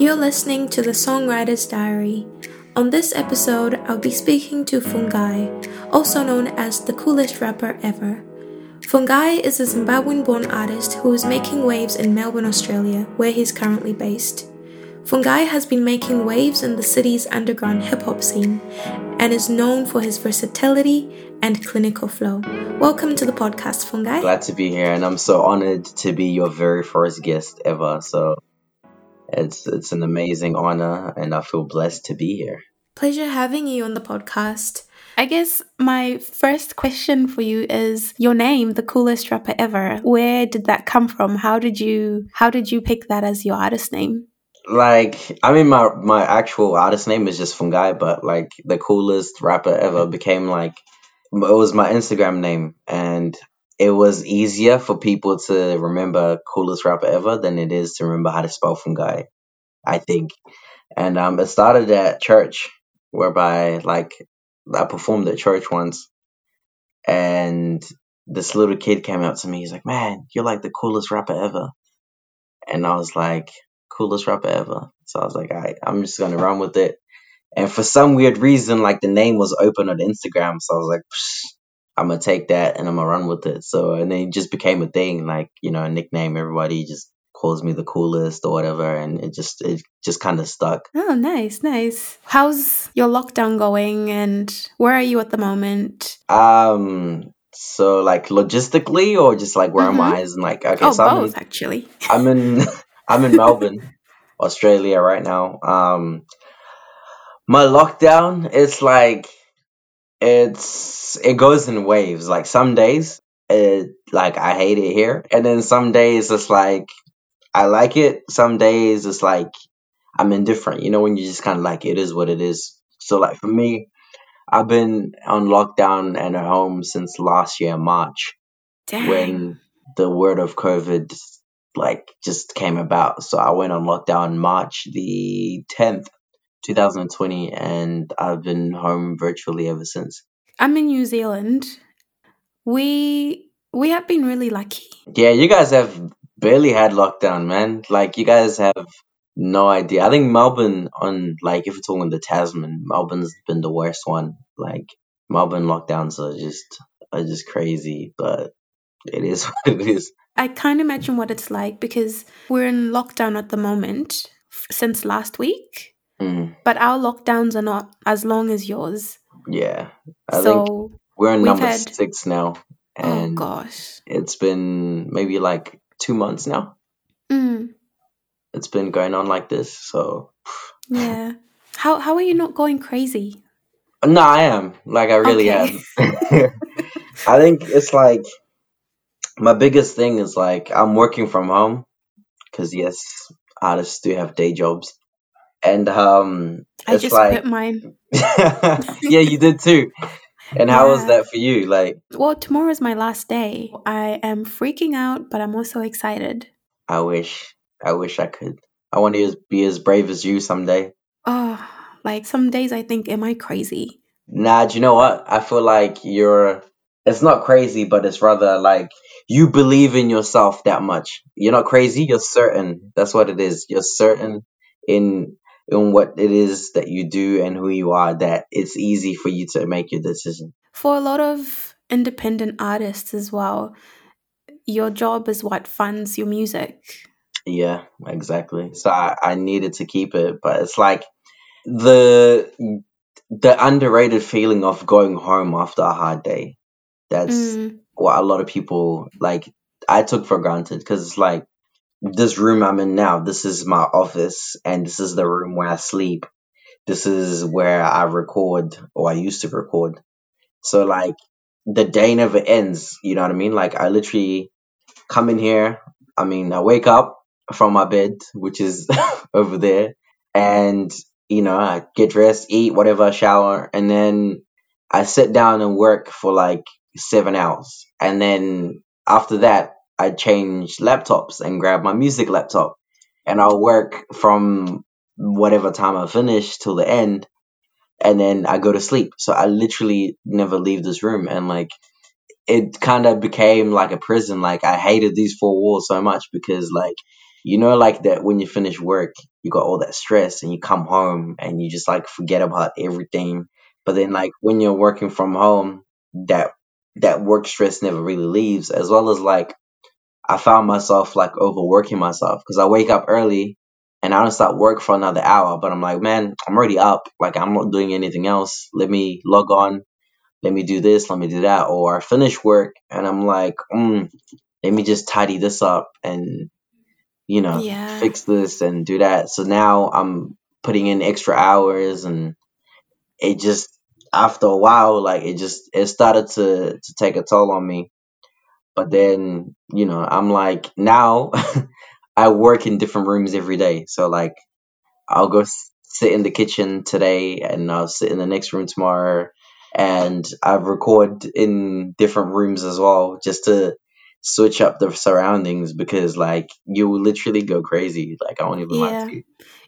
You're listening to the Songwriter's Diary. On this episode, I'll be speaking to Fungai, also known as the coolest rapper ever. Fungai is a Zimbabwean born artist who is making waves in Melbourne, Australia, where he's currently based. Fungai has been making waves in the city's underground hip hop scene and is known for his versatility and clinical flow. Welcome to the podcast, Fungai. Glad to be here, and I'm so honored to be your very first guest ever. So it's it's an amazing honor, and I feel blessed to be here. Pleasure having you on the podcast. I guess my first question for you is your name, the coolest rapper ever. Where did that come from? How did you how did you pick that as your artist name? Like, I mean, my my actual artist name is just Fungai, but like the coolest rapper ever became like it was my Instagram name, and it was easier for people to remember coolest rapper ever than it is to remember how to spell Fungai, I think, and um, it started at church, whereby like I performed at church once, and this little kid came up to me. He's like, "Man, you're like the coolest rapper ever," and I was like, "Coolest rapper ever." So I was like, "All right, I'm just gonna run with it." And for some weird reason, like the name was open on Instagram, so I was like, "I'm gonna take that and I'm gonna run with it." So and then it just became a thing, like you know, a nickname. Everybody just calls me the coolest or whatever and it just it just kind of stuck oh nice nice how's your lockdown going and where are you at the moment um so like logistically or just like where mm-hmm. am i and like okay oh, so both I'm in, actually i'm in i'm in melbourne australia right now um my lockdown it's like it's it goes in waves like some days it like i hate it here and then some days it's like I like it. Some days it's like I'm indifferent. You know, when you just kind of like it is what it is. So like for me, I've been on lockdown and at home since last year March, Dang. when the word of COVID like just came about. So I went on lockdown March the tenth, two thousand and twenty, and I've been home virtually ever since. I'm in New Zealand. We we have been really lucky. Yeah, you guys have barely had lockdown, man. Like you guys have no idea. I think Melbourne on like if we're talking the Tasman, Melbourne's been the worst one. Like Melbourne lockdowns are just are just crazy, but it is what it is. I can't imagine what it's like because we're in lockdown at the moment since last week. Mm. But our lockdowns are not as long as yours. Yeah. I so think we're in number had, six now. Oh gosh. It's been maybe like two months now. Mm. It's been going on like this, so yeah. How how are you not going crazy? No, I am. Like I really Okay. am. I think it's like my biggest thing is like I'm working from home because yes, artists do have day jobs, and um, I just like quit mine. yeah, you did too. And how was that for you? Like, Well, tomorrow's my last day. I am freaking out, but I'm also excited. I wish, I wish I could. I want to be as brave as you someday. Oh, like some days I think, am I crazy? Nah, do you know what? I feel like you're. It's not crazy, but it's rather like you believe in yourself that much. You're not crazy. You're certain. That's what it is. You're certain in in what it is that you do and who you are. That it's easy for you to make your decision. For a lot of independent artists as well, your job is what funds your music. Yeah, exactly. So I, I needed to keep it, but it's like the the underrated feeling of going home after a hard day. That's Mm, what a lot of people like. I took for granted because it's like this room I'm in now. This is my office, and this is the room where I sleep. This is where I record, or I used to record. So like the day never ends. You know what I mean? Like I literally come in here. I mean, I wake up from my bed, which is over there, and you know, I get dressed, eat, whatever, shower, and then I sit down and work for like seven hours. And then after that, I change laptops and grab my music laptop. And I'll work from whatever time I finish till the end. And then I go to sleep. So I literally never leave this room. And like, it kind of became like a prison. Like, I hated these four walls so much because, like, you know, like that when you finish work, you got all that stress and you come home and you just like forget about everything. But then like when you're working from home, that that work stress never really leaves, as well as like I found myself like overworking myself because I wake up early and I don't start work for another hour, but I'm like, man, I'm already up. Like I'm not doing anything else. Let me log on. Let me do this. Let me do that. Or I finish work and I'm like, mm, let me just tidy this up and you know Yeah. fix this and do that. So now I'm putting in extra hours and it just after a while like it just it started to to take a toll on me but then, you know, I'm like now I work in different rooms every day. So like I'll go s- sit in the kitchen today and I'll sit in the next room tomorrow and I record in different rooms as well just to switch up the surroundings because like you will literally go crazy. Like I won't even lie Yeah. to you.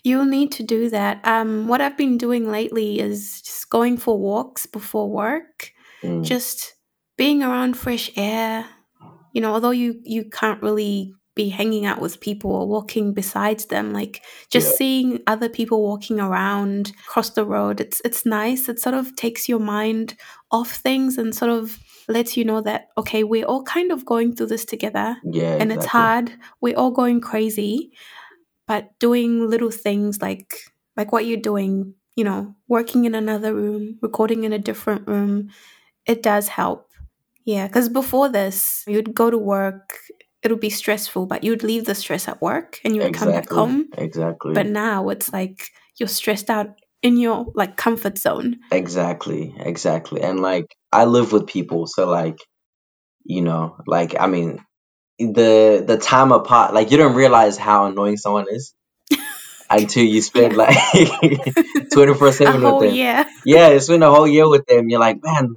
You'll need to do that. Um, what I've been doing lately is just going for walks before work, Mm, just being around fresh air. You know, although you you can't really be hanging out with people or walking beside them, like yeah, just seeing other people walking around across the road, it's it's nice. It sort of takes your mind off things and sort of lets you know that okay, we're all kind of going through this together, yeah, and it's hard. We're all going crazy, but doing little things like like what you're doing you know working in another room recording in a different room it does help yeah because before this you'd go to work it would be stressful but you'd leave the stress at work and you would come back home. Exactly. but now it's like you're stressed out in your like comfort zone Exactly. Exactly. And like I live with people, so like, you know, like I mean, the the time apart like you don't realize how annoying someone is until you spend yeah like 24 7 with them year yeah you spend a whole year with them you're like man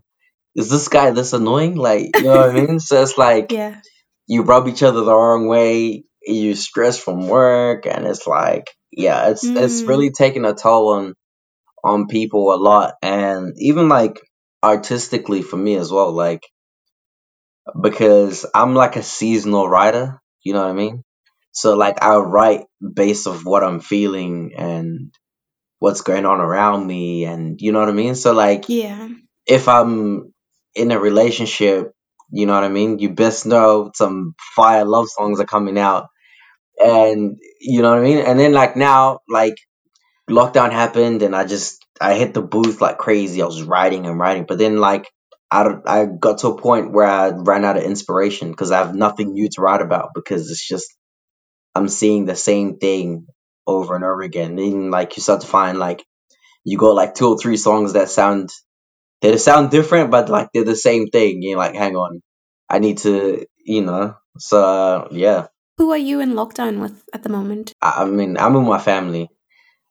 is this guy this annoying like you know what i mean so it's like yeah you rub each other the wrong way you stress from work and it's like yeah it's it's mm, really taking a toll on on people a lot and even like artistically for me as well like because I'm like a seasonal writer. You know what I mean? So like I write based of what I'm feeling and what's going on around me, and you know what I mean. So like yeah if I'm in a relationship, you know what I mean. You best know some fire love songs are coming out, and you know what I mean. And then like now, like lockdown happened and I just I hit the booth like crazy. I was writing and writing, but then like I I got to a point where I ran out of inspiration because I have nothing new to write about because it's just I'm seeing the same thing over and over again. And like you start to find like you got like two or three songs that sound they sound different, but like they're the same thing. You're like, hang on, I need to, you know. So uh, yeah, who are you in lockdown with at the moment I, I mean, I'm with my family.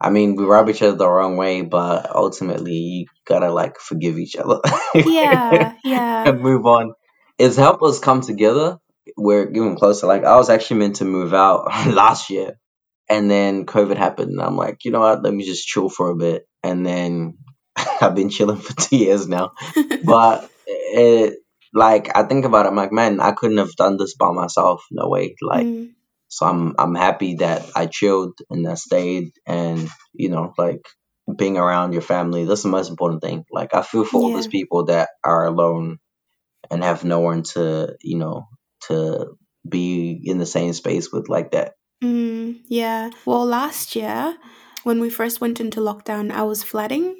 I mean, we rub each other the wrong way, but ultimately you gotta like forgive each other yeah yeah and move on. It's helped us come together. We're getting closer. Like I was actually meant to move out last year, and then COVID happened. And I'm like, you know what? Let me just chill for a bit, and then I've been chilling for two years now. But it, like, I think about it. I'm like, man, I couldn't have done this by myself. No way. Like. mm, So I'm I'm happy that I chilled and I stayed and you know like being around your family that's the most important thing. Like I feel for all those people that are alone and have no one to you know to be in the same space with like that. Mm, yeah. Well, last year, when we first went into lockdown, I was flatting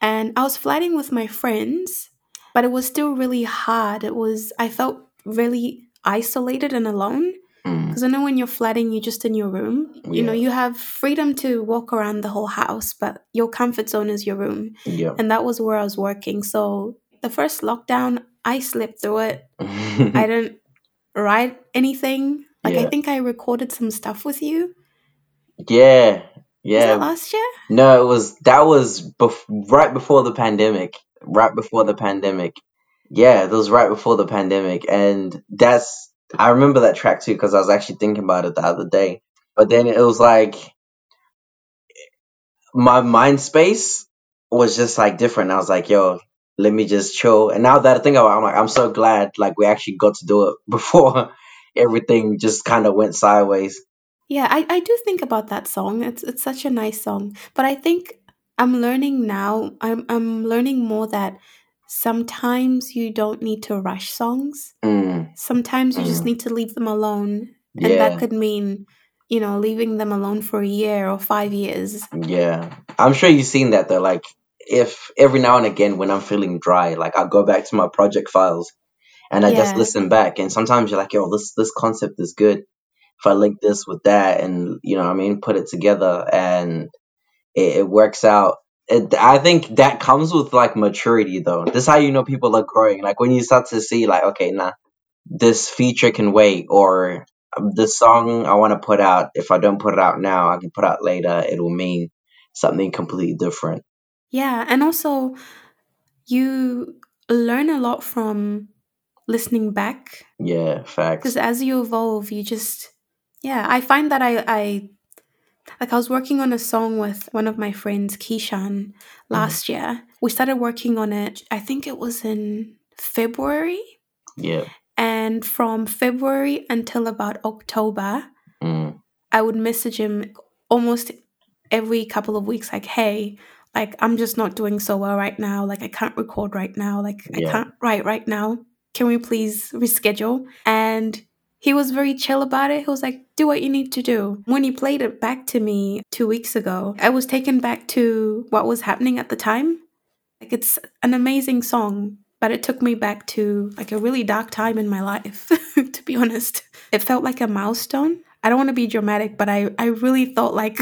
and I was flatting with my friends, but it was still really hard. It was, I felt really isolated and alone. Mm, Because I know when you're flatting, you're just in your room. You know, you have freedom to walk around the whole house, but your comfort zone is your room. yeah, And that was where I was working. So the first lockdown, I slept through it. I didn't write anything. Like, I think I recorded some stuff with you. yeah, yeah. last year? No, it was that was bef- right before the pandemic. Right before the pandemic. Yeah, that was right before the pandemic, and that's I remember that track too because I was actually thinking about it the other day. But then it was like my mind space was just like different. I was like, yo, let me just chill. And now that I think about it, I'm like, I'm so glad like we actually got to do it before everything just kind of went sideways. Yeah, I, I do think about that song. It's it's such a nice song. But I think I'm learning now, I'm I'm learning more that sometimes you don't need to rush songs. Mm, Sometimes you just mm, need to leave them alone. And that yeah, could mean, you know, leaving them alone for a year or five years. yeah. I'm sure you've seen that though. Like, if every now and again when I'm feeling dry, like I'll go back to my project files and I just Yeah. listen back, and sometimes you're like, yo, this this concept is good. If I link this with that, and you know, what I mean, put it together, and it, it works out. It, I think that comes with like maturity, though. This is how you know people are growing. Like when you start to see, like, okay, nah, this feature can wait, or the song I want to put out, if I don't put it out now, I can put out later. It will mean something completely different. Yeah. And also you learn a lot from listening back. Yeah, facts. Because as you evolve, you just yeah, I find that I, I Like I was working on a song with one of my friends, Keishan, Mhm. last year. We started working on it, I think it was in February. Yeah. And from February until about October, Mm. I would message him almost every couple of weeks, like, hey, like I'm just not doing so well right now. Like I can't record right now. Like I can't write right now. Can we please reschedule? And he was very chill about it. He was like, do what you need to do. When he played it back to me two weeks ago, I was taken back to what was happening at the time. Like it's an amazing song, but it took me back to like a really dark time in my life, to be honest. It felt like a milestone. I don't want to be dramatic, but I, I really thought like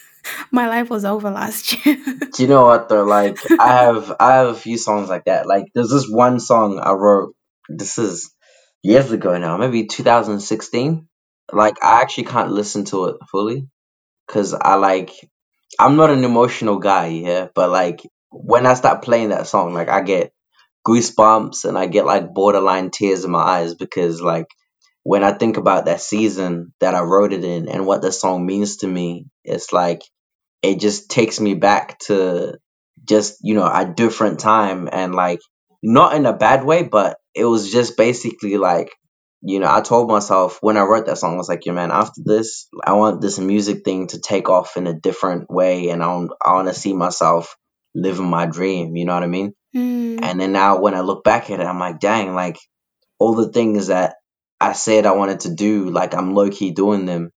my life was over last year. Do you know what though? Like I have I have a few songs like that. Like there's this one song I wrote. This is years ago now, maybe 2016. Like I actually can't listen to it fully because I like I'm not an emotional guy, yeah. But like when I start playing that song, like I get goosebumps and I get like borderline tears in my eyes because like when I think about that season that I wrote it in and what the song means to me, it's like it just takes me back to just you know a different time and like not in a bad way but it was just basically like you know i told myself when i wrote that song i was like yo man after this i want this music thing to take off in a different way and i want, I want to see myself living my dream you know what i mean? Mm, and then now when i look back at it i'm like dang like all the things that i said i wanted to do like i'm low-key doing them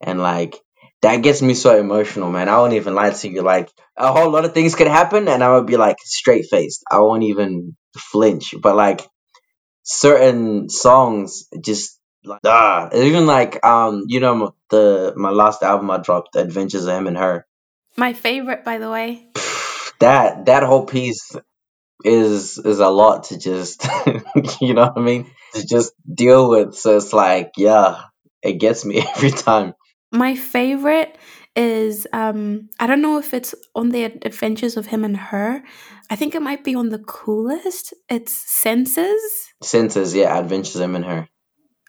and like that gets me so emotional, man. I won't even lie to you. Like a whole lot of things could happen, and I would be like straight faced. I won't even flinch. But like certain songs, just like ah, even like um, you know the my last album I dropped, Adventures of Him and Her. my favorite, by the way. That that whole piece is is a lot to just you know what I mean to just deal with. So it's like yeah, it gets me every time. My favorite is um I don't know if it's on the adventures of him and her. I think it might be on the coolest. It's senses. Senses, yeah, Adventures of Him and Her.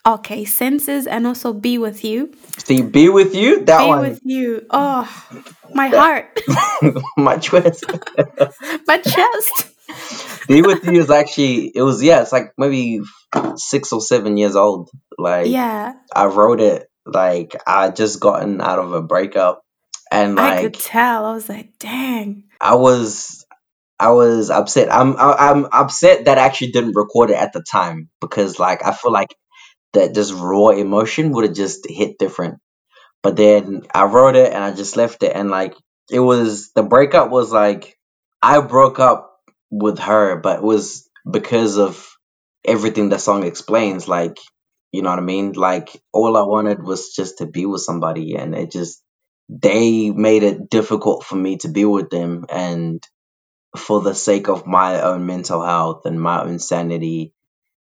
Okay, senses and also be with you. See, be with you. That Be one, with you. Oh, my heart. my choice. my chest. be with you is actually it was yeah, it's like maybe six or seven years old. Like Yeah, I wrote it like I just gotten out of a breakup, and like I could tell. I was like, dang. I was I was upset. I'm I, I'm upset that I actually didn't record it at the time because like I feel like that just raw emotion would have just hit different. But then I wrote it and I just left it and like it was the breakup was like I broke up with her, but it was because of everything the song explains. Like, you know what I mean? Like all I wanted was just to be with somebody and it just they made it difficult for me to be with them and for the sake of my own mental health and my own sanity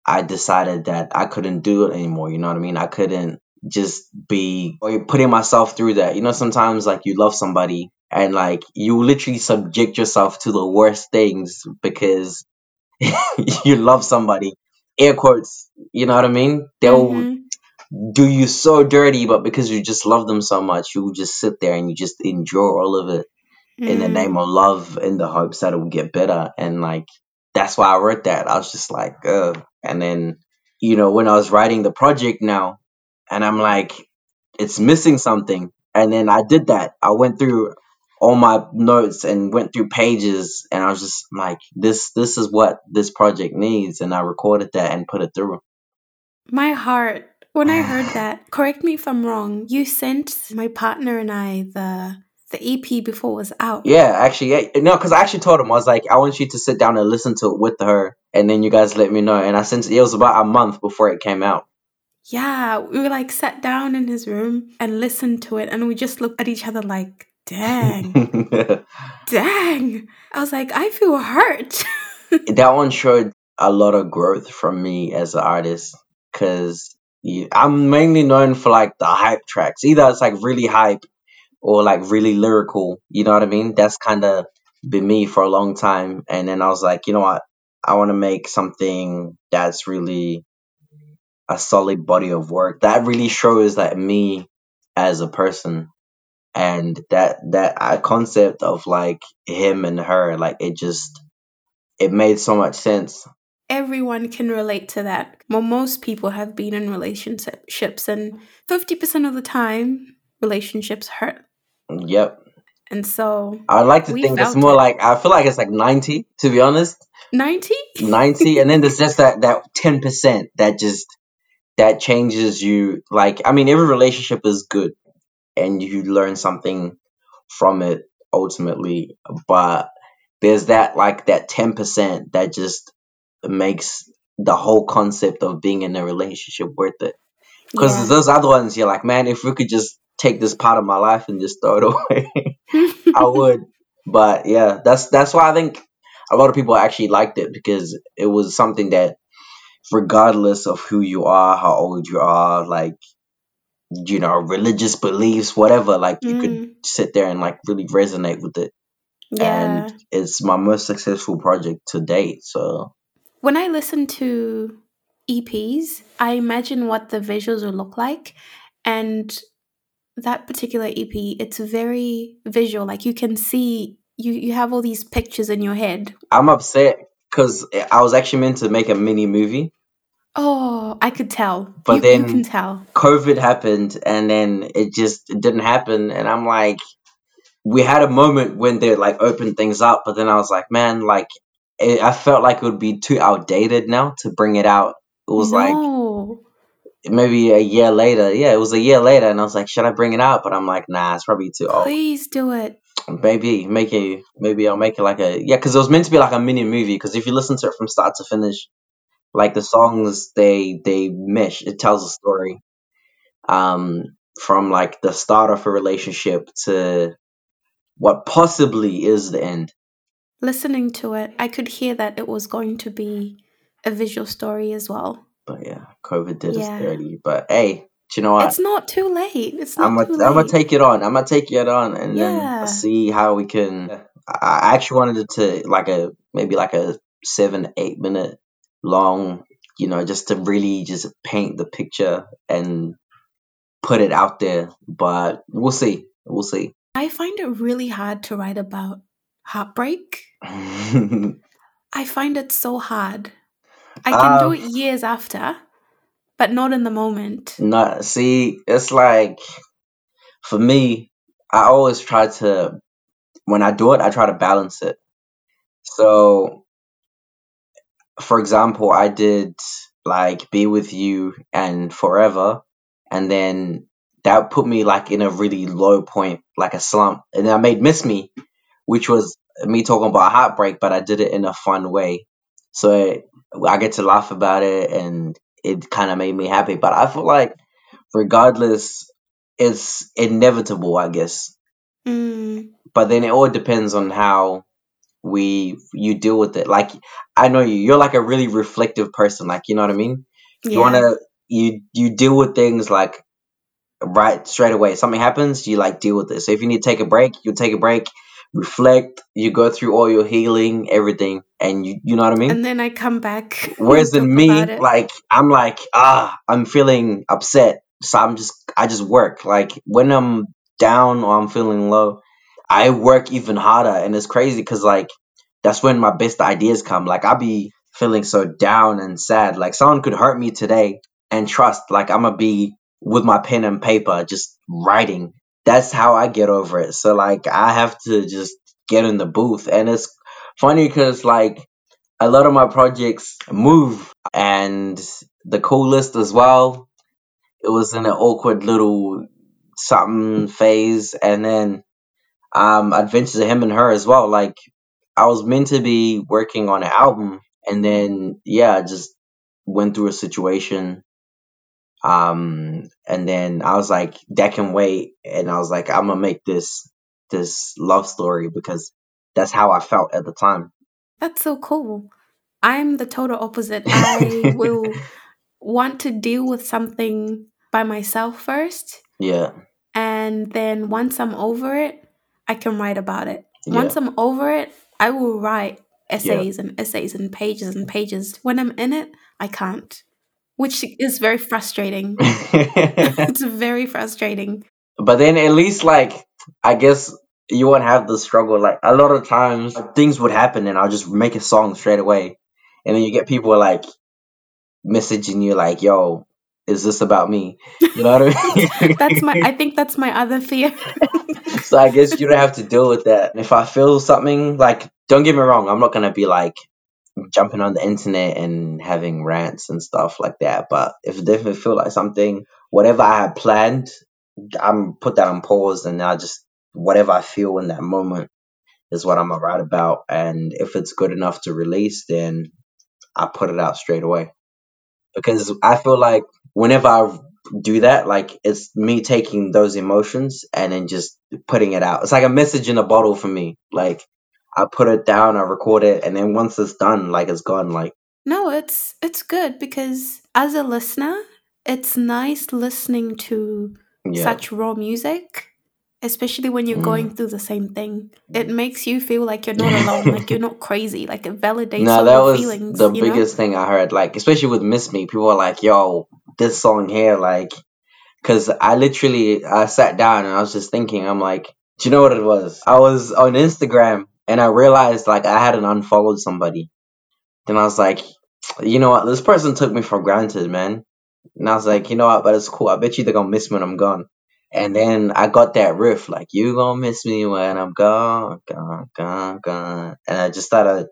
I decided that I couldn't do it anymore. You know what I mean? I couldn't just be putting myself through that. You know, sometimes like you love somebody and like you literally subject yourself to the worst things because you love somebody. Air quotes, you know what I mean? They'll Mm-hmm. do you so dirty, but because you just love them so much, you just sit there and you just endure all of it in the Mm. name of love in the hopes that it will get better. And like, that's why I wrote that. I was just like, ugh. And then, you know, when I was writing the project now, and I'm like, it's missing something. And then I did that. I went through all my notes and went through pages and I was just like this this is what this project needs and I recorded that and put it through. My heart when I heard that, correct me if I'm wrong, you sent my partner and I the the EP before it was out. Yeah, actually, yeah, no, because I actually told him I was like, I want you to sit down and listen to it with her, and then you guys let me know. And I sent it was about a month before it came out. Yeah, we were like sat down in his room and listened to it, and we just looked at each other like, dang, dang. I was like, I feel hurt. that one showed a lot of growth from me as an artist because I'm mainly known for like the hype tracks. Either it's like really hype or like really lyrical. You know what I mean? That's kind of been me for a long time. And then I was like, you know what? I want to make something that's really a solid body of work that really shows that me as a person and that that uh, concept of like him and her like it just it made so much sense. Everyone can relate to that. Well most people have been in relationships and 50% of the time relationships hurt. Yep. And so i like to think it's more it. like i feel like it's like 90 to be honest. 90 90 and then there's just that that 10% that just that changes you. Like i mean every relationship is good and you learn something from it ultimately. But there's that like that 10% that just makes the whole concept of being in a relationship worth it. Because yeah. those other ones you're like man if we could just take this part of my life and just throw it away i would. But yeah that's that's why i think a lot of people actually liked it because it was something that regardless of who you are, how old you are, like you know, religious beliefs, whatever, like you mm. could sit there and like really resonate with it. Yeah. And it's my most successful project to date. So when I listen to EPs, I imagine what the visuals will look like. And that particular EP, it's very visual. Like you can see you you have all these pictures in your head. I'm upset because I was actually meant to make a mini movie. Oh, I could tell. But you, then you can tell. COVID happened, and then it just it didn't happen. And I'm like, we had a moment when they like opened things up, but then I was like, man, like it, I felt like it would be too outdated now to bring it out. It was no. like maybe a year later. Yeah, it was a year later, and I was like, should I bring it out? But I'm like, nah, it's probably too old. Please do it. Maybe make it. Maybe I'll make it like a yeah, because it was meant to be like a mini movie. Because if you listen to it from start to finish, like the songs they they mesh. It tells a story. Um, from like the start of a relationship to what possibly is the end. Listening to it, I could hear that it was going to be a visual story as well. But yeah, COVID did yeah. us dirty. But hey, you know what? It's not too late. It's not I'm a, too late. I'm gonna take it on. I'm gonna take it on and yeah. then see how we can. I actually wanted it to like a maybe like a seven eight minute long, you know, just to really just paint the picture and put it out there. But we'll see. We'll see. I find it really hard to write about heartbreak. I find it so hard. I can do uh, it years after, but not in the moment. Not see, it's like for me, I always try to when I do it, I try to balance it. So, for example, I did like be with you and forever, and then that put me like in a really low point, like a slump, and then I made miss me, which was me talking about heartbreak, but I did it in a fun way. So I get to laugh about it and it kind of made me happy. But I feel like, regardless, it's inevitable, I guess. Mm. But then it all depends on how we you deal with it. Like I know you, you're like a really reflective person. Like you know what I mean. Yeah. You wanna you you deal with things like right straight away. Something happens, you like deal with it. So if you need to take a break, you take a break reflect, you go through all your healing, everything, and you you know what I mean? And then I come back. Whereas in me, like I'm like, ah, I'm feeling upset. So I'm just I just work. Like when I'm down or I'm feeling low, I work even harder and it's crazy because like that's when my best ideas come. Like I'll be feeling so down and sad. Like someone could hurt me today and trust, like I'm gonna be with my pen and paper, just writing. That's how I get over it. So like I have to just get in the booth, and it's funny because like a lot of my projects move, and the coolest as well. It was in an awkward little something phase, and then um Adventures of Him and Her as well. Like I was meant to be working on an album, and then yeah, I just went through a situation um, and then I was like, that can wait. And I was like, I'm gonna make this this love story because that's how I felt at the time. That's so cool. I'm the total opposite. I will want to deal with something by myself first. Yeah. And then once I'm over it, I can write about it. Yeah. Once I'm over it, I will write essays and essays and pages and pages. When I'm in it, I can't which is very frustrating. it's very frustrating. But then at least like I guess you won't have the struggle. Like a lot of times things would happen and I'll just make a song straight away. And then you get people like messaging you like, yo, is this about me? You know what I mean? that's my I think that's my other fear. so I guess you don't have to deal with that. If I feel something like don't get me wrong, I'm not gonna be like jumping on the internet and having rants and stuff like that. But if it definitely feel like something, whatever I had planned, I'm put that on pause and I just whatever I feel in that moment is what I'm gonna write about. And if it's good enough to release, then I put it out straight away. Because I feel like whenever I do that, like it's me taking those emotions and then just putting it out. It's like a message in a bottle for me. Like I put it down, I record it, and then once it's done, like it's gone. Like no, it's it's good because as a listener, it's nice listening to yeah. such raw music, especially when you're mm. going through the same thing. It makes you feel like you're not alone, like you're not crazy, like it validates no, that was feelings, the biggest know? thing I heard. Like especially with Miss Me, people are like, "Yo, this song here, like." Because I literally I sat down and I was just thinking, I'm like, do you know what it was? I was on Instagram and I realized like I hadn't unfollowed somebody. Then I was like, you know what, this person took me for granted, man. And I was like, you know what, but it's cool. I bet you they're gonna miss me when I'm gone. And then I got that riff, like, you gonna miss me when I'm gone, gone, gone, gone. And I just started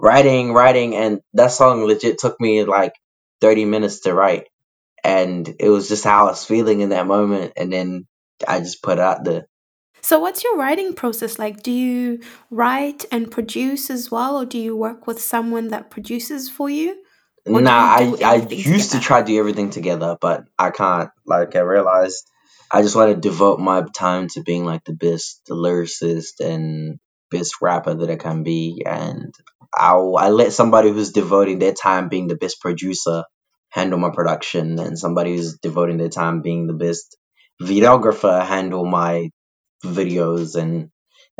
writing, writing, and that song legit took me like 30 minutes to write. And it was just how I was feeling in that moment. And then I just put out there. So, what's your writing process like? Do you write and produce as well, or do you work with someone that produces for you? Or nah, I, I used together? to try to do everything together, but I can't. Like, I realized I just want to devote my time to being like the best the lyricist and best rapper that I can be. And i I let somebody who's devoting their time being the best producer handle my production, and somebody who's devoting their time being the best videographer handle my videos and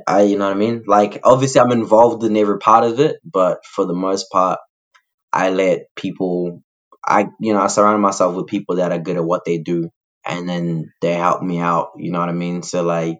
I, you know what I mean? Like, obviously, I'm involved in every part of it, but for the most part, I let people, I, you know, I surround myself with people that are good at what they do, and then they help me out. You know what I mean? So, like,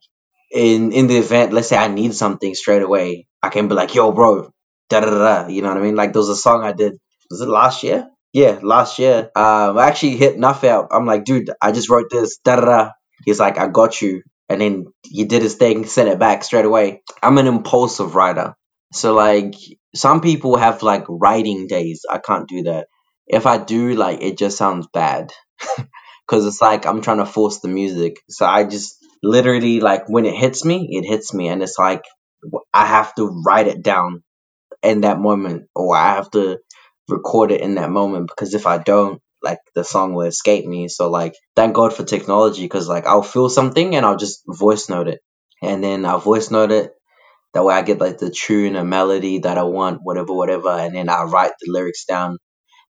in in the event, let's say I need something straight away, I can be like, "Yo, bro, da da da." You know what I mean? Like, there was a song I did. Was it last year? Yeah, last year. Um, I actually hit Nuff out. I'm like, dude, I just wrote this. Da da da. He's like, I got you and then he did his thing, sent it back straight away. I'm an impulsive writer. So like some people have like writing days. I can't do that. If I do, like it just sounds bad. Cause it's like I'm trying to force the music. So I just literally like when it hits me, it hits me and it's like I have to write it down in that moment or I have to record it in that moment because if I don't, like the song will escape me. So like thank God for technology because like I'll feel something and I'll just voice note it, and then I'll voice note it. That way I get like the tune, a melody that I want, whatever, whatever, and then I write the lyrics down.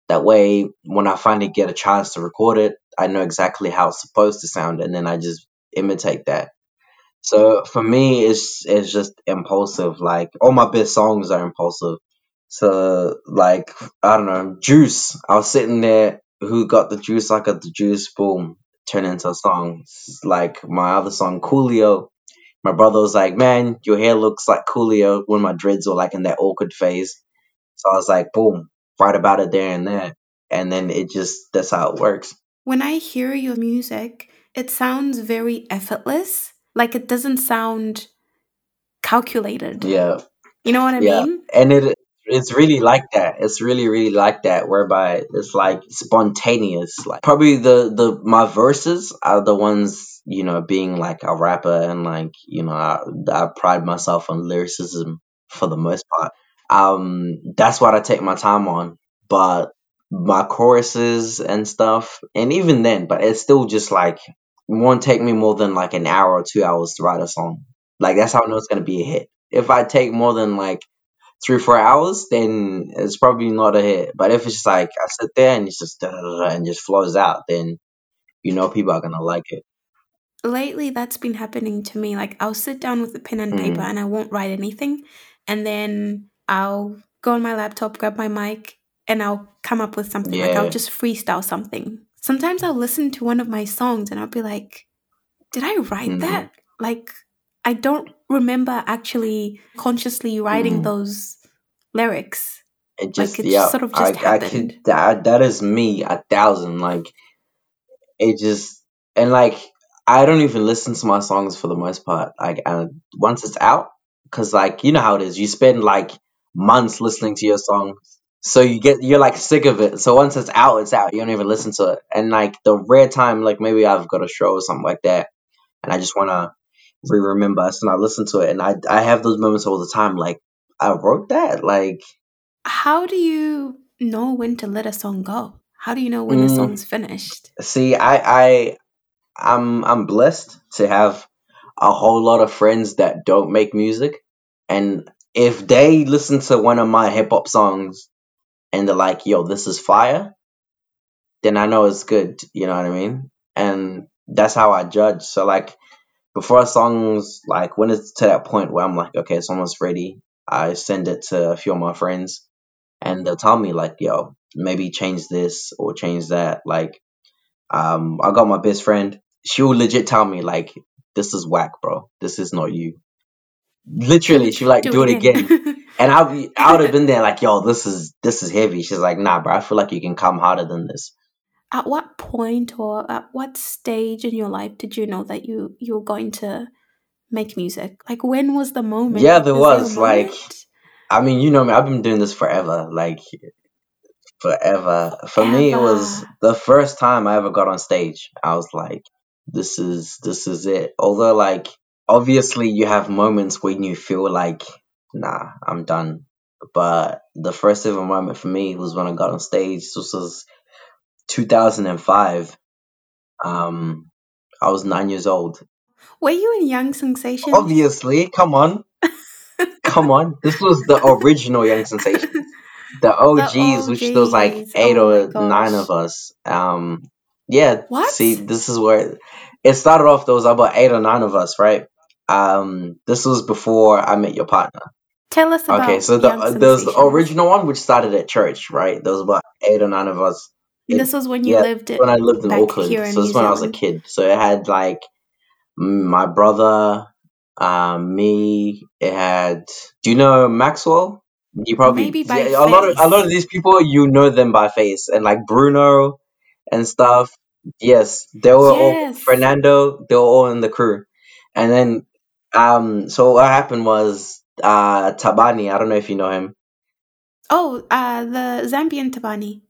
That way, when I finally get a chance to record it, I know exactly how it's supposed to sound, and then I just imitate that. So for me, it's it's just impulsive. Like all my best songs are impulsive. So like I don't know, Juice. I was sitting there who got the juice, I got the juice, boom, turn into a song. Like my other song, Coolio. My brother was like, Man, your hair looks like Coolio when my dreads were like in that awkward phase. So I was like, boom, write about it there and there. And then it just that's how it works. When I hear your music, it sounds very effortless. Like it doesn't sound calculated. Yeah, You know what I yeah, mean? and it it's really like that. It's really really like that, whereby it's like spontaneous. Like probably the the my verses are the ones you know being like a rapper and like you know I, I pride myself on lyricism for the most part. Um, that's what I take my time on, but my choruses and stuff, and even then, but it's still just like won't take me more than like an hour or two hours to write a song. Like that's how I know it's gonna be a hit. If I take more than like three four hours, then it's probably not a hit. But if it's like I sit there and it's just da, da, da, da, and just flows out, then you know people are gonna like it. Lately, that's been happening to me. Like, I'll sit down with a pen and paper Mm, and I won't write anything. And then I'll go on my laptop, grab my mic, and I'll come up with something. Like, I'll just freestyle something. Sometimes I'll listen to one of my songs and I'll be like, did I write hmm that? Like, I don't remember actually consciously writing hmm those lyrics. It Like, just it yeah. sort of I just I could that that is me a thousand. Like it just and like I don't even listen to my songs for the most part. Like and once it's out, because like you know how it is, you spend like months listening to your song, so you get you're like sick of it. So once it's out, it's out. You don't even listen to it. And like the rare time, like maybe I've got a show or something like that, and I just wanna re-remember, so I listen to it, and I I have those moments all the time. Like I wrote that. Like How do you know when to let a song go? How do you know when a mm, song's finished? see, I I I'm I'm blessed to have a whole lot of friends that don't make music, and if they listen to one of my hip hop songs and they're like, "Yo, this is fire," then I know it's good. You know what I mean? And that's how I judge. So like before a song's like when it's to that point where I'm like, okay, it's almost ready. I send it to a few of my friends, and they'll tell me like, "Yo, maybe change this or change that." Like um, I got my best friend. She will legit tell me like, "This is whack, bro. This is not you." Literally, she like Do do it it again, again. and I'll be I would have been there like, "Yo, this is this is heavy." She's like, "Nah, bro. I feel like you can come harder than this." At what point or at what stage in your life did you know that you you were going to make music? Like when was the moment? Yeah, there a was like. I mean, you know me. I've been doing this forever, like forever. For me, it was the first time I ever got on stage. I was like, "This is this is it." Although, like, obviously, you have moments when you feel like, "Nah, I'm done." But the first ever moment for me was when I got on stage. This was 2005. Um, I was nine years old. Were you in Young Sensations? Obviously, come on, come on. This was the original Young Sensation. the the OGs, which there was like OGs. eight Oh or nine of us. Um, yeah. See, this is where it started off. There was about eight or nine of us, right? Um, this was before I met your partner. Tell us Okay, about so the uh, there was the original one, which started at church, right? There was about eight or nine of us. This was when you yeah, lived when I lived in Auckland. So this is when I was a kid. So it had like my brother, um, me. It had. Do you know Maxwell? You probably Maybe by yeah, a lot of a lot of these people you know them by face and like Bruno and stuff. Yes, they were all Fernando. They were all in the crew, and then um, so what happened was uh Tabani. I don't know if you know him. Oh, uh, the Zambian Tabani.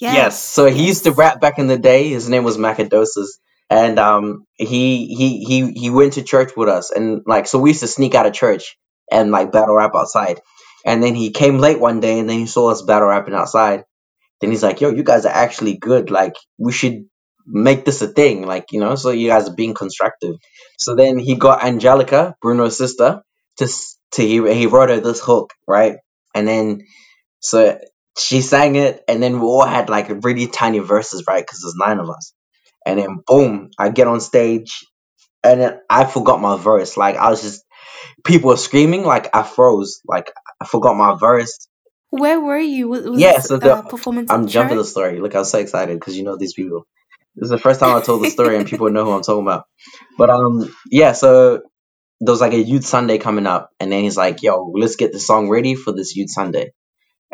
Yes, Yes, so he used to rap back in the day. His name was Macadosas, and um, he he he he went to church with us, and like so we used to sneak out of church and like battle rap outside. And then he came late one day, and then he saw us battle rapping outside. Then he's like, "Yo, you guys are actually good. Like, we should make this a thing. Like, you know, so you guys are being constructive." So then he got Angelica, Bruno's sister, to to he he wrote her this hook, right? And then so she sang it, and then we all had like really tiny verses, right? Because there's nine of us. And then boom, I get on stage, and then I forgot my verse. Like I was just people were screaming, like I froze, like I forgot my verse. Where were you? Was, was Yeah, this so the performance I'm jumping the story. Look, I was so excited because you know these people. This is the first time I told the story, and people know who I'm talking about. But um, yeah, so there was like a youth Sunday coming up, and then he's like, "Yo, let's get the song ready for this youth Sunday."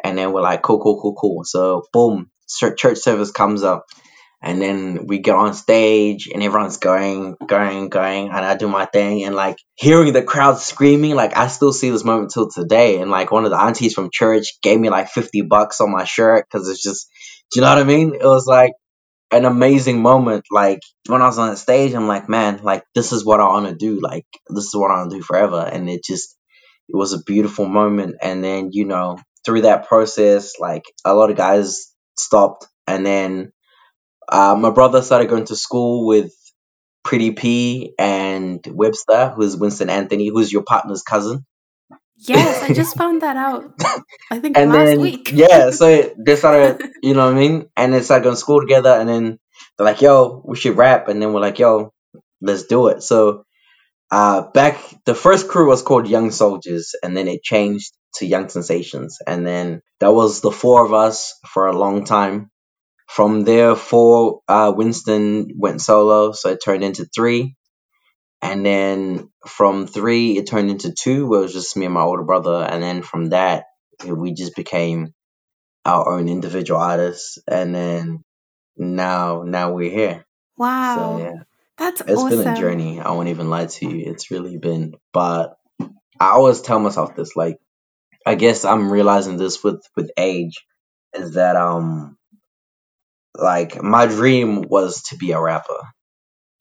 And then we're like, "Cool, cool, cool, cool." So boom, church service comes up, and then we get on stage and everyone's going, going, going, and I do my thing and like hearing the crowd screaming, like I still see this moment till today. And like one of the aunties from church gave me like fifty bucks on my shirt because it's just, do you know what I mean? It was like an amazing moment. Like when I was on the stage, I'm like, man, like this is what I want to do. Like this is what I want to do forever. And it just, it was a beautiful moment. And then you know through that process, like a lot of guys stopped, and then uh, my brother started going to school with Pretty P and Webster, who's Winston Anthony, who's your partner's cousin. Yes, I just found that out. I think and last then week. yeah, so they started, you know what I mean, and they started going to school together, and then they're like, "Yo, we should rap," and then we're like, "Yo, let's do it." So, uh, back the first crew was called Young Soldiers, and then it changed to Young Sensations, and then that was the four of us for a long time. From there, four, uh, Winston went solo, so it turned into three. And then from three, it turned into two, where it was just me and my older brother. And then from that, we just became our own individual artists. And then now, now we're here. Wow. So yeah, That's it's awesome. been a journey. I won't even lie to you. It's really been. But I always tell myself this, like, I guess I'm realizing this with with age, is that um, like my dream was to be a rapper.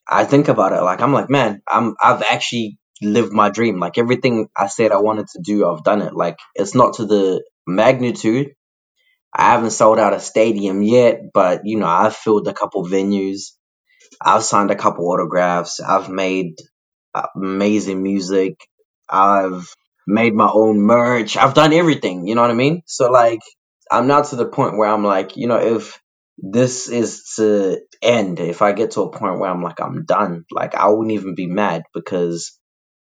I think about it like I'm like, man, I'm I've actually lived my dream. Like everything I said I wanted to do, I've done it. Like it's not to the magnitude. I haven't sold out a stadium yet, but you know, I've filled a couple venues. I've signed a couple autographs. I've made uh, amazing music. I've made my own merch. I've done everything, you know what I mean? So like I'm not to the point where I'm like, you know, if this is to end, if I get to a point where I'm like I'm done, like I wouldn't even be mad because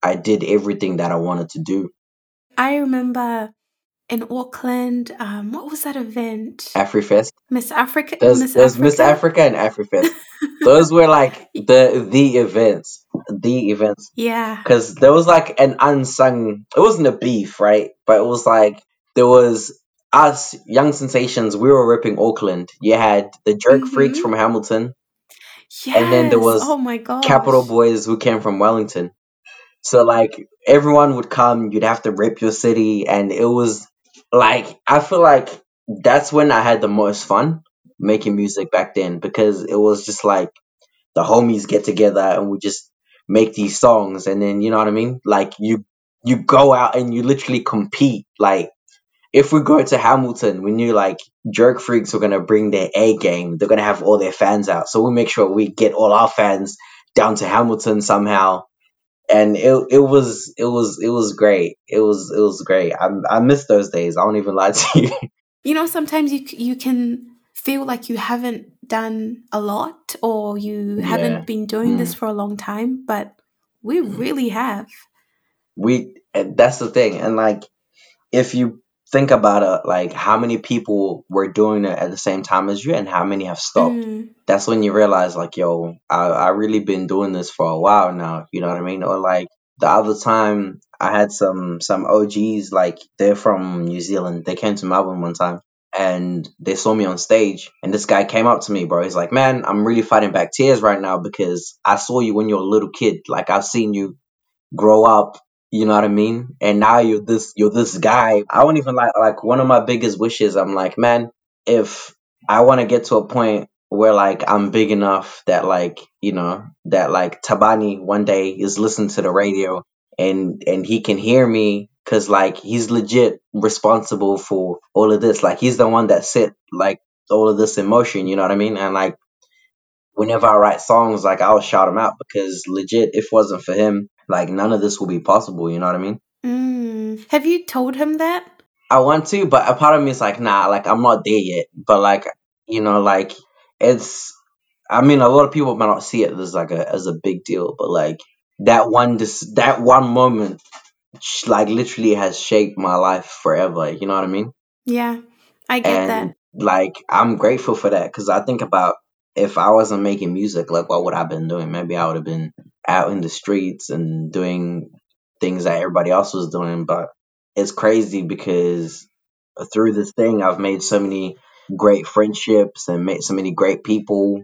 I did everything that I wanted to do. I remember in Auckland, um, what was that event? AfriFest. Miss Africa. There's Miss there's Miss Africa. Africa and AfriFest. Those were like the the events, the events. Yeah. Because there was like an unsung. It wasn't a beef, right? But it was like there was us young sensations. We were ripping Auckland. You had the Jerk Freaks Mhm. from Hamilton, Yes. and then there was oh my god Capital Boys who came from Wellington. So like everyone would come, you'd have to rip your city, and it was like I feel like that's when I had the most fun making music back then because it was just like the homies get together and we just make these songs, and then you know what I mean. Like you you go out and you literally compete. Like if we go to Hamilton, we knew like Jerk Freaks were gonna bring their A game. They're gonna have all their fans out, so we make sure we get all our fans down to Hamilton somehow and it it was it was it was great. It was it was great. I I miss those days. I don't even lie to you. You know, sometimes you you can feel like you haven't done a lot or you Yeah. haven't been doing this Mm. for a long time, but we really have. we and that's the thing, and like if you think about it, like how many people were doing it at the same time as you, and how many have stopped. Mm. That's when you realize, like, yo, I I really been doing this for a while now. You know what I mean? Or like the other time, I had some some OGs like they're from New Zealand. They came to Melbourne one time and they saw me on stage and this guy came up to me bro he's like man i'm really fighting back tears right now because i saw you when you were a little kid like i've seen you grow up you know what i mean? And now you're this you're this guy. I won't even like like one of my biggest wishes i'm like man if i want to get to a point where like i'm big enough that like you know that like tabani one day is listening to the radio and and he can hear me because like he's legit responsible for all of this. Like he's the one that set like all of this in motion you know what i mean? And like whenever i write songs like i'll shout him out because legit if it wasn't for him like none of this will be possible you know what i mean Mm. Have you told him that? i want to but a part of me is like nah like i'm not there yet but like you know like it's i mean a lot of people might not see it as like a as a big deal but like that one dis- that one moment like literally has shaped my life forever you know what i mean Yeah, I get that. like i'm grateful for that because i think about if i wasn't making music like what would i have been doing maybe i would have been out in the streets and doing things that everybody else was doing but it's crazy because through this thing i've made so many great friendships and met so many great people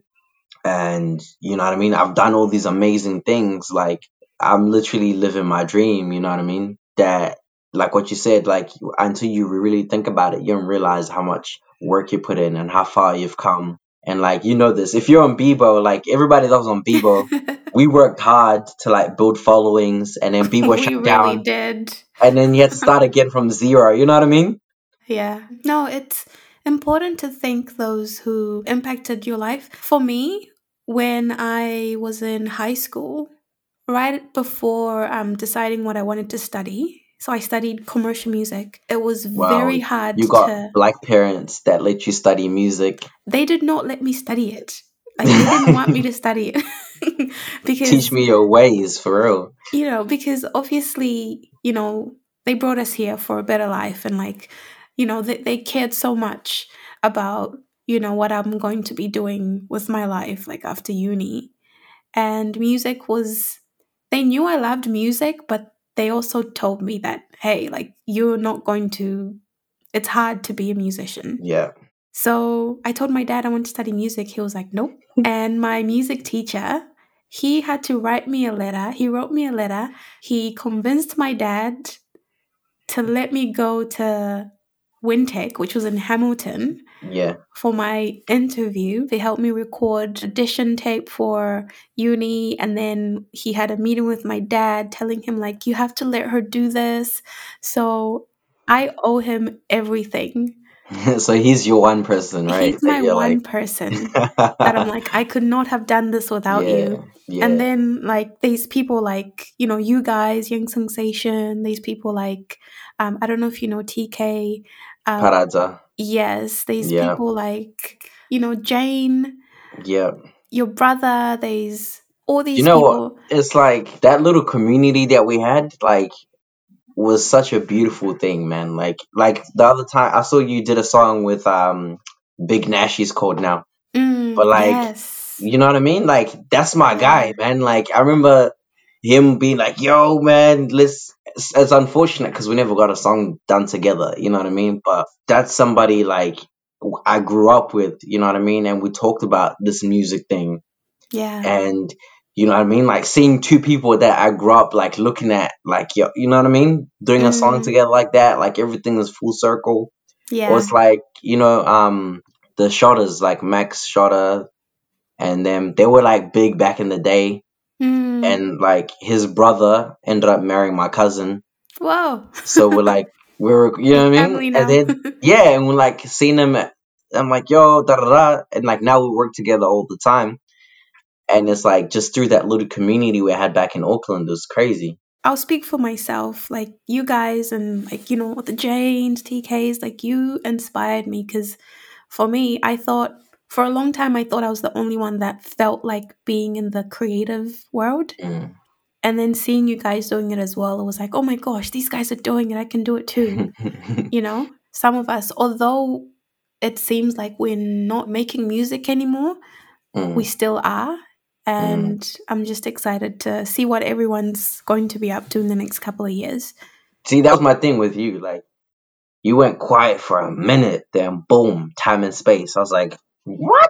and you know what I mean. I've done all these amazing things. Like I'm literally living my dream. You know what I mean? That like what you said. Like until you really think about it, you don't realize how much work you put in and how far you've come. And like you know this, if you're on Bebo, like everybody that was on Bebo, we worked hard to like build followings, and then we shut really down, did. and then you had to start again from zero. You know what I mean? Yeah. No, it's important to thank those who impacted your life. For me, when I was in high school, right before um, deciding what I wanted to study, so I studied commercial music. It was Wow, very hard you got to. black parents that let you study music, They did not let me study it. Like they didn't want me to study it teach me your ways for real. you know because obviously you know they brought us here for a better life and like you know they, they cared so much about you know what i'm going to be doing with my life like after uni and music was they knew i loved music but they also told me that hey like you're not going to it's hard to be a musician Yeah. so I told my dad I want to study music. He was like, nope. and my music teacher, he had to write me a letter. He wrote me a letter. He convinced my dad to let me go to Wintec, which was in Hamilton, Yeah. for my interview. They helped me record audition tape for uni, and then he had a meeting with my dad, telling him like, "You have to let her do this." So I owe him everything. so he's your one person, right? He's my one like person that I'm like, I could not have done this without yeah, you. yeah. And then like these people like, you know, you guys, Young Sensation, these people like um, I don't know if you know TK. Um, Parada. yes, these Yeah. people like, you know, Jane, Yeah. your brother, there's all these You know what? It's like that little community that we had, like, was such a beautiful thing, man. Like, like the other time I saw you did a song with um Big Nashy's called now, Mm, but like, yes. you know what I mean? Like, that's my guy, man. Like, I remember him being like, "Yo, man, let's." It's, it's unfortunate because we never got a song done together. You know what I mean? But that's somebody like I grew up with. You know what I mean? And we talked about this music thing Yeah. and you know what I mean? Like seeing two people that I grew up like looking at, like yo, you know what I mean? Doing a song Mm, together like that, like everything is full circle. Or yeah. it's like you know, um, the Shotters, like Max Shotter, and them, they were like big back in the day, Mm, and like his brother ended up marrying my cousin, whoa. so we're like we're you know what I mean? And then yeah, and we're like seeing them. I'm like yo, da da da, and like now we work together all the time. And it's like just through that little community we had back in Auckland, it was crazy. I'll speak for myself. Like you guys and like you know the Janes, TKs, like you inspired me because for me, I thought for a long time I thought I was the only one that felt like being in the creative world. Mm. And then seeing you guys doing it as well, it was like, oh my gosh, these guys are doing it. I can do it too. you know, some of us, although it seems like we're not making music anymore, we Mm, still are. Mm. And I'm just excited to see what everyone's going to be up to in the next couple of years. See, that was my thing with you. Like, you went quiet for a minute, then boom, time and space. I was like, what?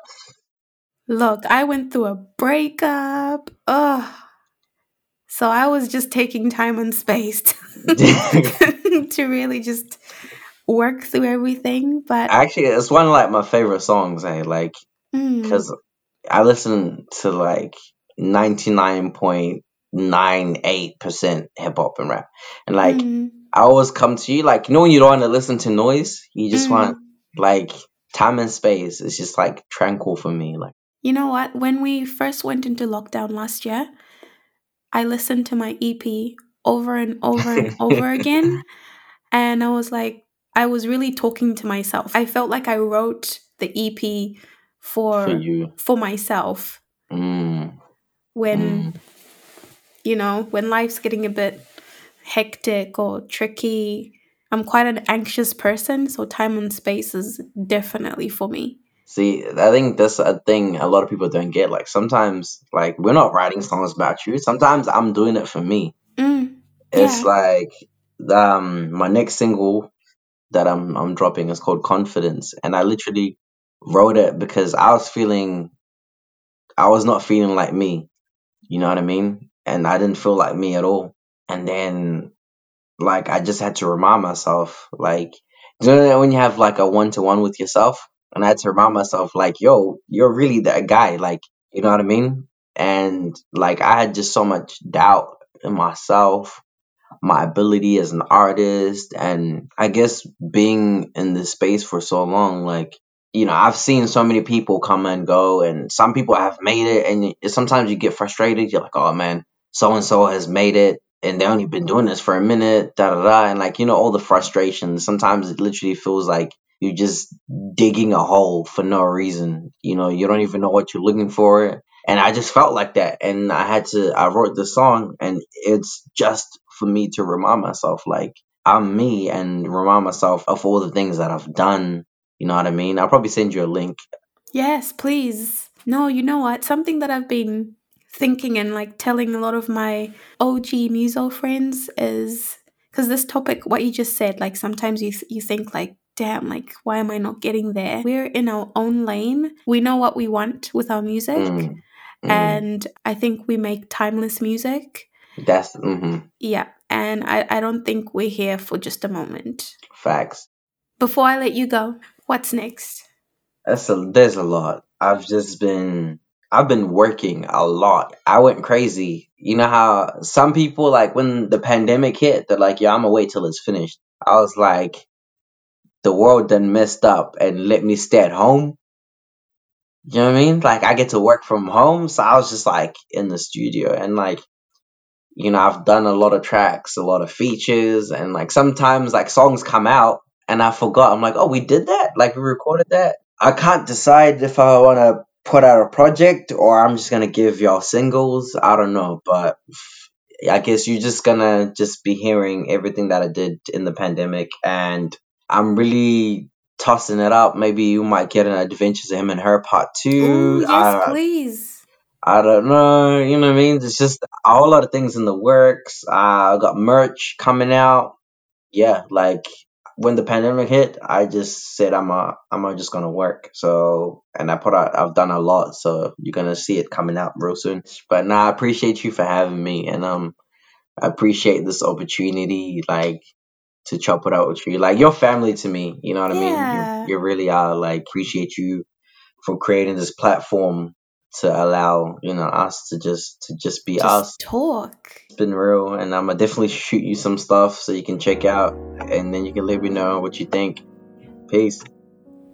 Look, I went through a breakup. Ugh. So I was just taking time and space to, to really just work through everything. But Actually, it's one of like my favorite songs, eh? Like, mm, because I listen to like 99.98% hip hop and rap. And like, mm, I always come to you, like, you know, when you don't want to listen to noise, you just mm. want like time and space. It's just like tranquil for me. Like, You know what? When we first went into lockdown last year, I listened to my EP over and over and over again. And I was like, I was really talking to myself. I felt like I wrote the EP for for you. for myself Mm, when mm. you know, when life's getting a bit hectic or tricky. I'm quite an anxious person, so time and space is definitely for me. See, I think that's a thing a lot of people don't get. Like sometimes, like we're not writing songs about you. Sometimes I'm doing it for me. Mm, It's yeah. like um my next single that I'm I'm dropping is called Confidence, and I literally wrote it because I was feeling I was not feeling like me. You know what I mean? And I didn't feel like me at all. And then like I just had to remind myself, like you know when you have like a one to one with yourself? And I had to remind myself, like, yo, you're really that guy, like, you know what I mean? And like I had just so much doubt in myself, my ability as an artist, and I guess being in this space for so long, like you know, I've seen so many people come and go, and some people have made it, and sometimes you get frustrated. You're like, oh man, so and so has made it, and they only been doing this for a minute, da da da, and like you know, all the frustration. Sometimes it literally feels like you're just digging a hole for no reason. You know, you don't even know what you're looking for. And I just felt like that. And I had to, I wrote the song and it's just for me to remind myself, like, I'm me and remind myself of all the things that I've done you know what I mean? I'll probably send you a link. Yes, please. No, you know what? Something that I've been thinking and like telling a lot of my OG muso friends is because this topic, what you just said, like sometimes you th- you think like, damn, like why am I not getting there? We're in our own lane. We know what we want with our music, mm. Mm. and I think we make timeless music. That's mm-hmm. yeah, and I I don't think we're here for just a moment. Facts. Before I let you go, What's next? That's a there's a lot. I've just been I've been working a lot. I went crazy. You know how some people like when the pandemic hit, they're like, "Yeah, I'm gonna wait till it's finished." I was like, the world done messed up and let me stay at home. You know what I mean? Like I get to work from home, so I was just like in the studio and like you know, I've done a lot of tracks, a lot of features, and like sometimes like songs come out and I forgot. I'm like, oh, we did that? Like, we recorded that? I can't decide if I want to put out a project or I'm just going to give y'all singles. I don't know. But I guess you're just going to just be hearing everything that I did in the pandemic. And I'm really tossing it up. Maybe you might get an Adventures of Him and Her part two. Ooh, yes, I, please. I don't know. You know what I mean? It's just a whole lot of things in the works. I got merch coming out. Yeah, like when the pandemic hit, I just said I'm a I'm a just gonna work. So and I put out I've done a lot, so you're gonna see it coming out real soon. But now nah, I appreciate you for having me, and um, I appreciate this opportunity, like to chop it out with you. Like your family to me, you know what I mean? You, you really are. Like appreciate you for creating this platform to allow you know us to just to just be just us. talk. It's been real and i'm gonna definitely shoot you some stuff so you can check out and then you can let me know what you think. Peace.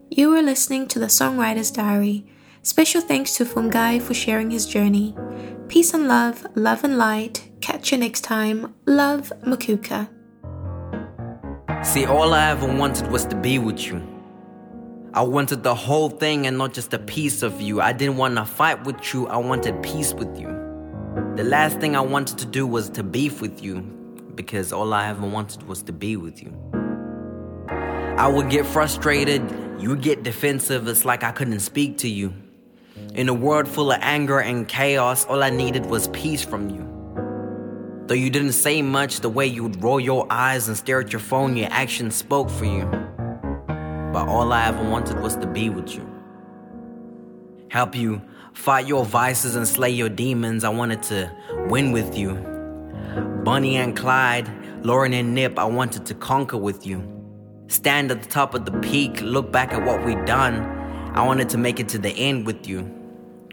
You were listening to the songwriter's diary. Special thanks to fungai for sharing his journey. Peace and love love and light. Catch you next time. Love Mukuka. See all i ever wanted was to be with you I wanted the whole thing and not just a piece of you. I didn't want to fight with you, I wanted peace with you. The last thing I wanted to do was to beef with you, because all I ever wanted was to be with you. I would get frustrated, you would get defensive, it's like I couldn't speak to you. In a world full of anger and chaos, all I needed was peace from you. Though you didn't say much, the way you would roll your eyes and stare at your phone, your actions spoke for you. But all I ever wanted was to be with you. Help you fight your vices and slay your demons. I wanted to win with you. Bonnie and Clyde, Lauren and Nip, I wanted to conquer with you. Stand at the top of the peak, look back at what we've done. I wanted to make it to the end with you.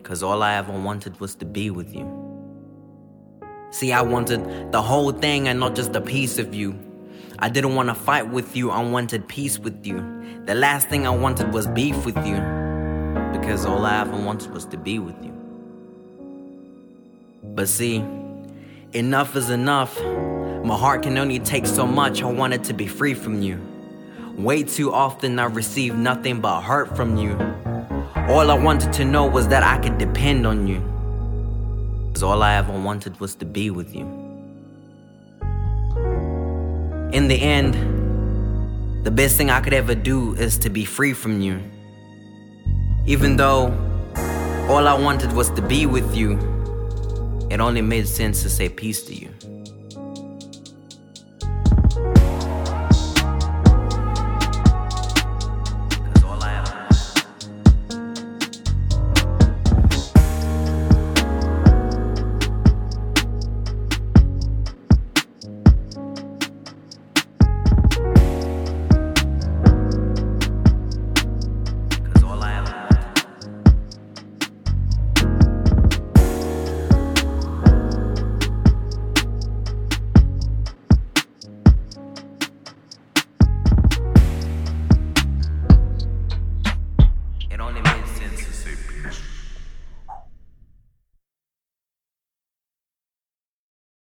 Cause all I ever wanted was to be with you. See, I wanted the whole thing and not just a piece of you. I didn't want to fight with you, I wanted peace with you. The last thing I wanted was beef with you, because all I ever wanted was to be with you. But see, enough is enough. My heart can only take so much, I wanted to be free from you. Way too often I received nothing but hurt from you. All I wanted to know was that I could depend on you. All I ever wanted was to be with you. In the end, the best thing I could ever do is to be free from you. Even though all I wanted was to be with you, it only made sense to say peace to you.